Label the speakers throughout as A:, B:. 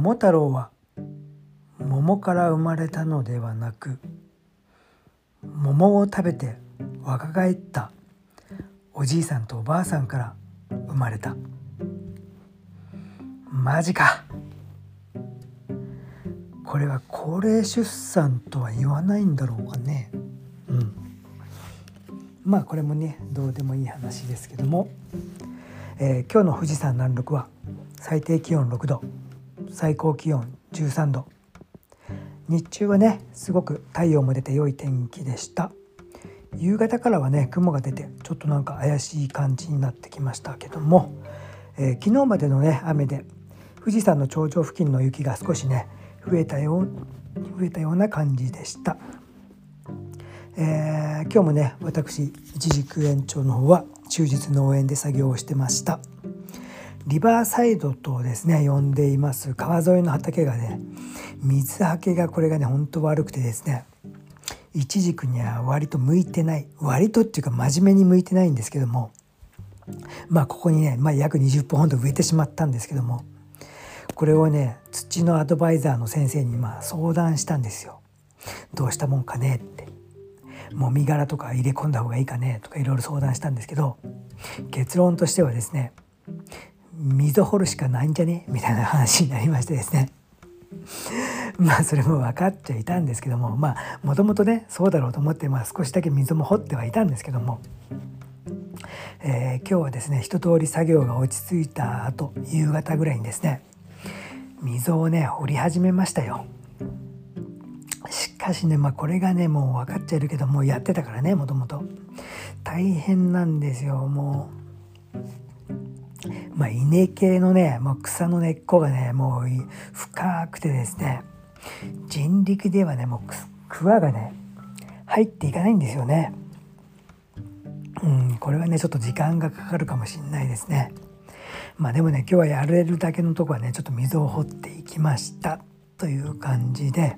A: 桃太郎は桃から生まれたのではなく桃を食べて若返ったおじいさんとおばあさんから生まれた。マジか。これは高齢出産とは言わないんだろうかね。うん。まあこれもねどうでもいい話ですけども、えー、今日の富士山南麓は最低気温6度。最高気温13度。日中はねすごく太陽も出て良い天気でした。夕方からはね雲が出てちょっとなんか怪しい感じになってきましたけども、えー、昨日までのね雨で富士山の頂上付近の雪が少しね増えたよう増えたような感じでした、えー、今日もね私一軸園長の方は忠実農園で作業をしてました。リバーサイドとですね呼んでいます。川沿いの畑がね水はけがこれがねほんと悪くてですねイチジクには割と向いてない。割とっていうか真面目に向いてないんですけどもまあここにね、まあ、約20本ほど植えてしまったんですけどもこれをね土のアドバイザーの先生にまあ相談したんですよ。どうしたもんかねって。もみ殻とか入れ込んだ方がいいかねとかいろいろ相談したんですけど結論としてはですね溝掘るしかないんじゃね？みたいな話になりましてですね。まあそれも分かっちゃいたんですけどもまあもともとねそうだろうと思って、まあ、少しだけ溝も掘ってはいたんですけども、えー、今日はですね一通り作業が落ち着いた後夕方ぐらいにですね溝をね掘り始めましたよ。しかしねまあこれがねもう分かっちゃいるけどもうやってたからねもともと。大変なんですよもう。まあ稲系のねもう草の根っこがねもう深くてですね人力ではねもうクワがね入っていかないんですよね。うんこれはねちょっと時間がかかるかもしれないですね。まあでもね今日はやれるだけのとこはねちょっと水を掘っていきました。という感じで。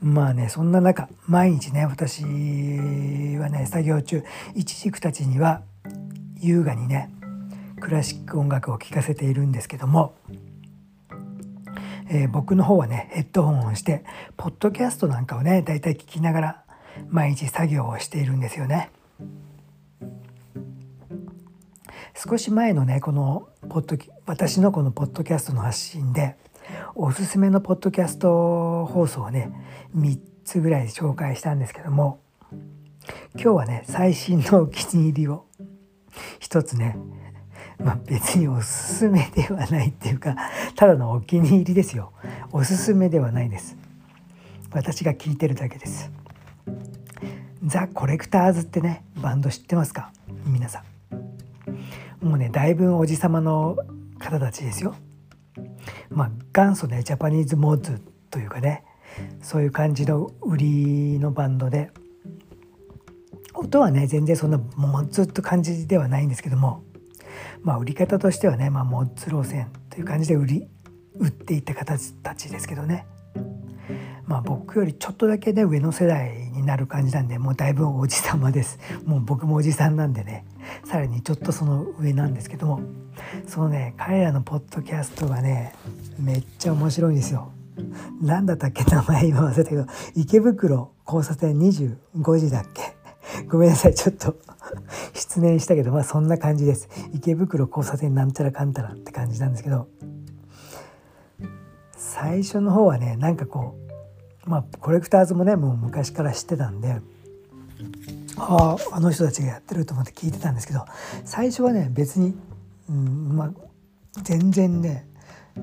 A: まあねそんな中毎日ね私はね作業中いちじくたちには優雅にねクラシック音楽を聴かせているんですけども、えー、僕の方はねヘッドホンをしてポッドキャストなんかをねだいたい聞きながら毎日作業をしているんですよね。少し前のねこのポッド私のこのポッドキャストの発信でおすすめのポッドキャスト放送をね3つぐらい紹介したんですけども今日はね最新のお気に入りを一つねまあ、別におすすめではないっていうかただのお気に入りですよ。おすすめではないです。私が聞いてるだけです。ザ・コレクターズってねバンド知ってますか？皆さん。もうねだいぶおじさまの方たちですよ。まあ元祖ねジャパニーズモーズというかねそういう感じの売りのバンドで音はね全然そんなもうずっと感じではないんですけども。まあ売り方としてはね、まあ、モッツ路線という感じで売り売っていった方たちですけどね。まあ僕よりちょっとだけね上の世代になる感じなんでもうだいぶおじさまです。もう僕もおじさんなんでね。さらにちょっとその上なんですけども。そのね彼らのポッドキャストがねめっちゃ面白いんですよ。何だったっけ名前今忘れたけど。池袋交差点25時だっけ。ごめんなさい。ちょっと。失念したけどまあそんな感じです。池袋交差点なんちゃらかんたらって感じなんですけど。最初の方はねなんかこうまあコレクターズもねもう昔から知ってたんであああの人たちがやってると思って聞いてたんですけど最初はね別に、うんまあ、全然ね流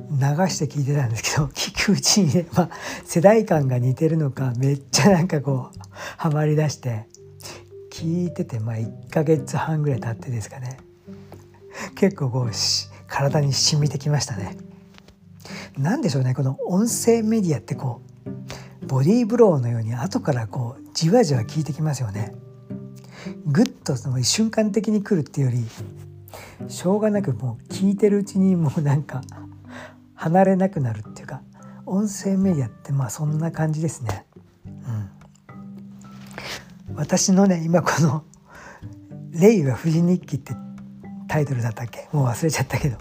A: して聞いてたんですけど 聞くうちにね、まあ、世代間が似てるのかめっちゃなんかこうハマりだして聞いててまあ1ヶ月半ぐらい経ってですかね結構こう体に染みてきましたね。何でしょうねこの音声メディアってこうボディーブローのように後からこうじわじわ効いてきますよね。ぐっとその瞬間的に来るっていうよりしょうがなくもう聞いてるうちにもうなんか離れなくなるっていうか音声メディアってまあそんな感じですね。私のね今この「令和富士日記」ってタイトルだったっけ？もう忘れちゃったけど。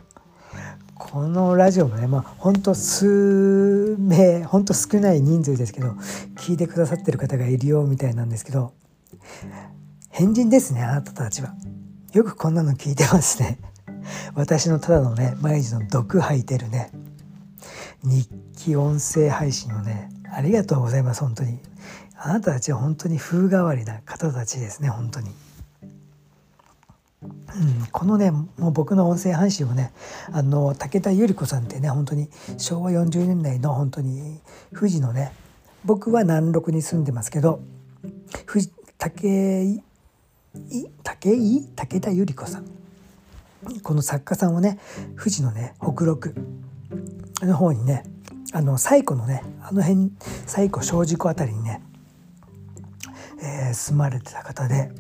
A: このラジオもねまあほんと数名ほんと少ない人数ですけど聞いてくださってる方がいるよみたいなんですけど変人ですねあなたたちは。よくこんなの聞いてますね。私のただのね毎日の毒吐いてるね。日記音声配信をねありがとうございます本当に。あなたたちは本当に風変わりな方たちですね本当に。うん、このねもう僕の音声配信をねあの武田百合子さんってね本当に昭和40年代の本当に富士のね僕は南麓に住んでますけど富士武井武井？武田百合子さんこの作家さんをね富士のね北陸の方にねあの西湖のねあの辺西湖正直湖辺りにね、えー、住まれてた方で、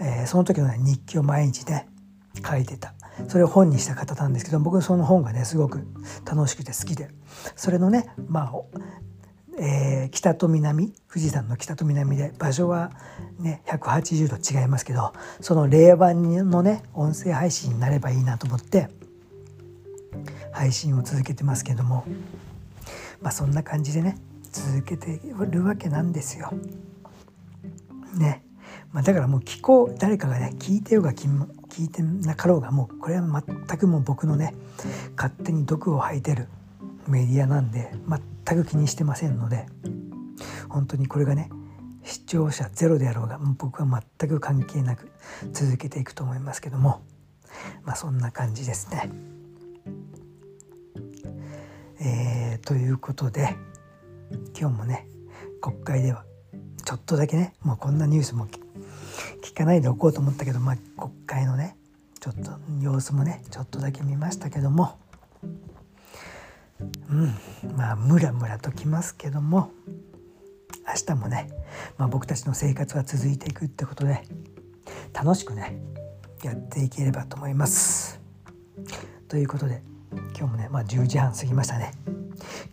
A: えー、その時の、ね、日記を毎日ね書いてたそれを本にした方なんですけど僕その本がねすごく楽しくて好きでそれのねまあえー、北と南富士山の北と南で場所はね180度違いますけどその令和のね音声配信になればいいなと思って配信を続けてますけどもまあそんな感じでね続けてるわけなんですよ。ね、まあ、だからもう聞こう誰かがね聞いてようが聞いてなかろうがもうこれは全くもう僕のね勝手に毒を吐いてるメディアなんで全く気にしてませんので本当にこれがね視聴者ゼロであろうが僕は全く関係なく続けていくと思いますけどもまあそんな感じですね。えー、ということで今日もね国会ではちょっとだけねもうこんなニュースも聞かないでおこうと思ったけど、まあ、国会のねちょっと様子もねちょっとだけ見ましたけどもうんまあムラムラときますけども明日もね、まあ、僕たちの生活は続いていくってことで楽しくねやっていければと思います。ということで今日もね、まあ、10時半過ぎましたね。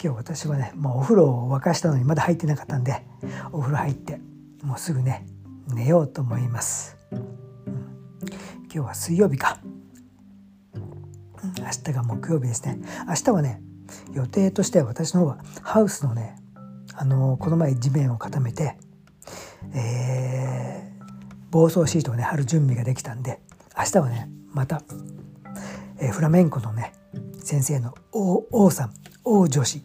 A: 今日私はねもうお風呂を沸かしたのにまだ入ってなかったんでお風呂入ってもうすぐね寝ようと思います。うん、今日は水曜日か。明日が木曜日ですね。明日はね予定としては私の方はハウスのねあのこの前地面を固めて、えー、防草シートをね貼る準備ができたんで明日はねまた、えー、フラメンコのね先生の王さん王女子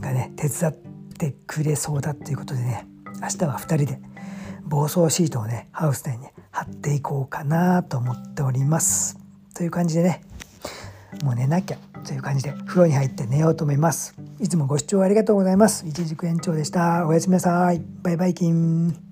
A: がね手伝ってくれそうだっていうことでね明日は2人で防草シートをねハウス内に貼っていこうかなと思っております。という感じでねもう寝なきゃという感じで風呂に入って寝ようと思います。いつもご視聴ありがとうございます。一軸延長でした。おやすみなさい。バイバイキン。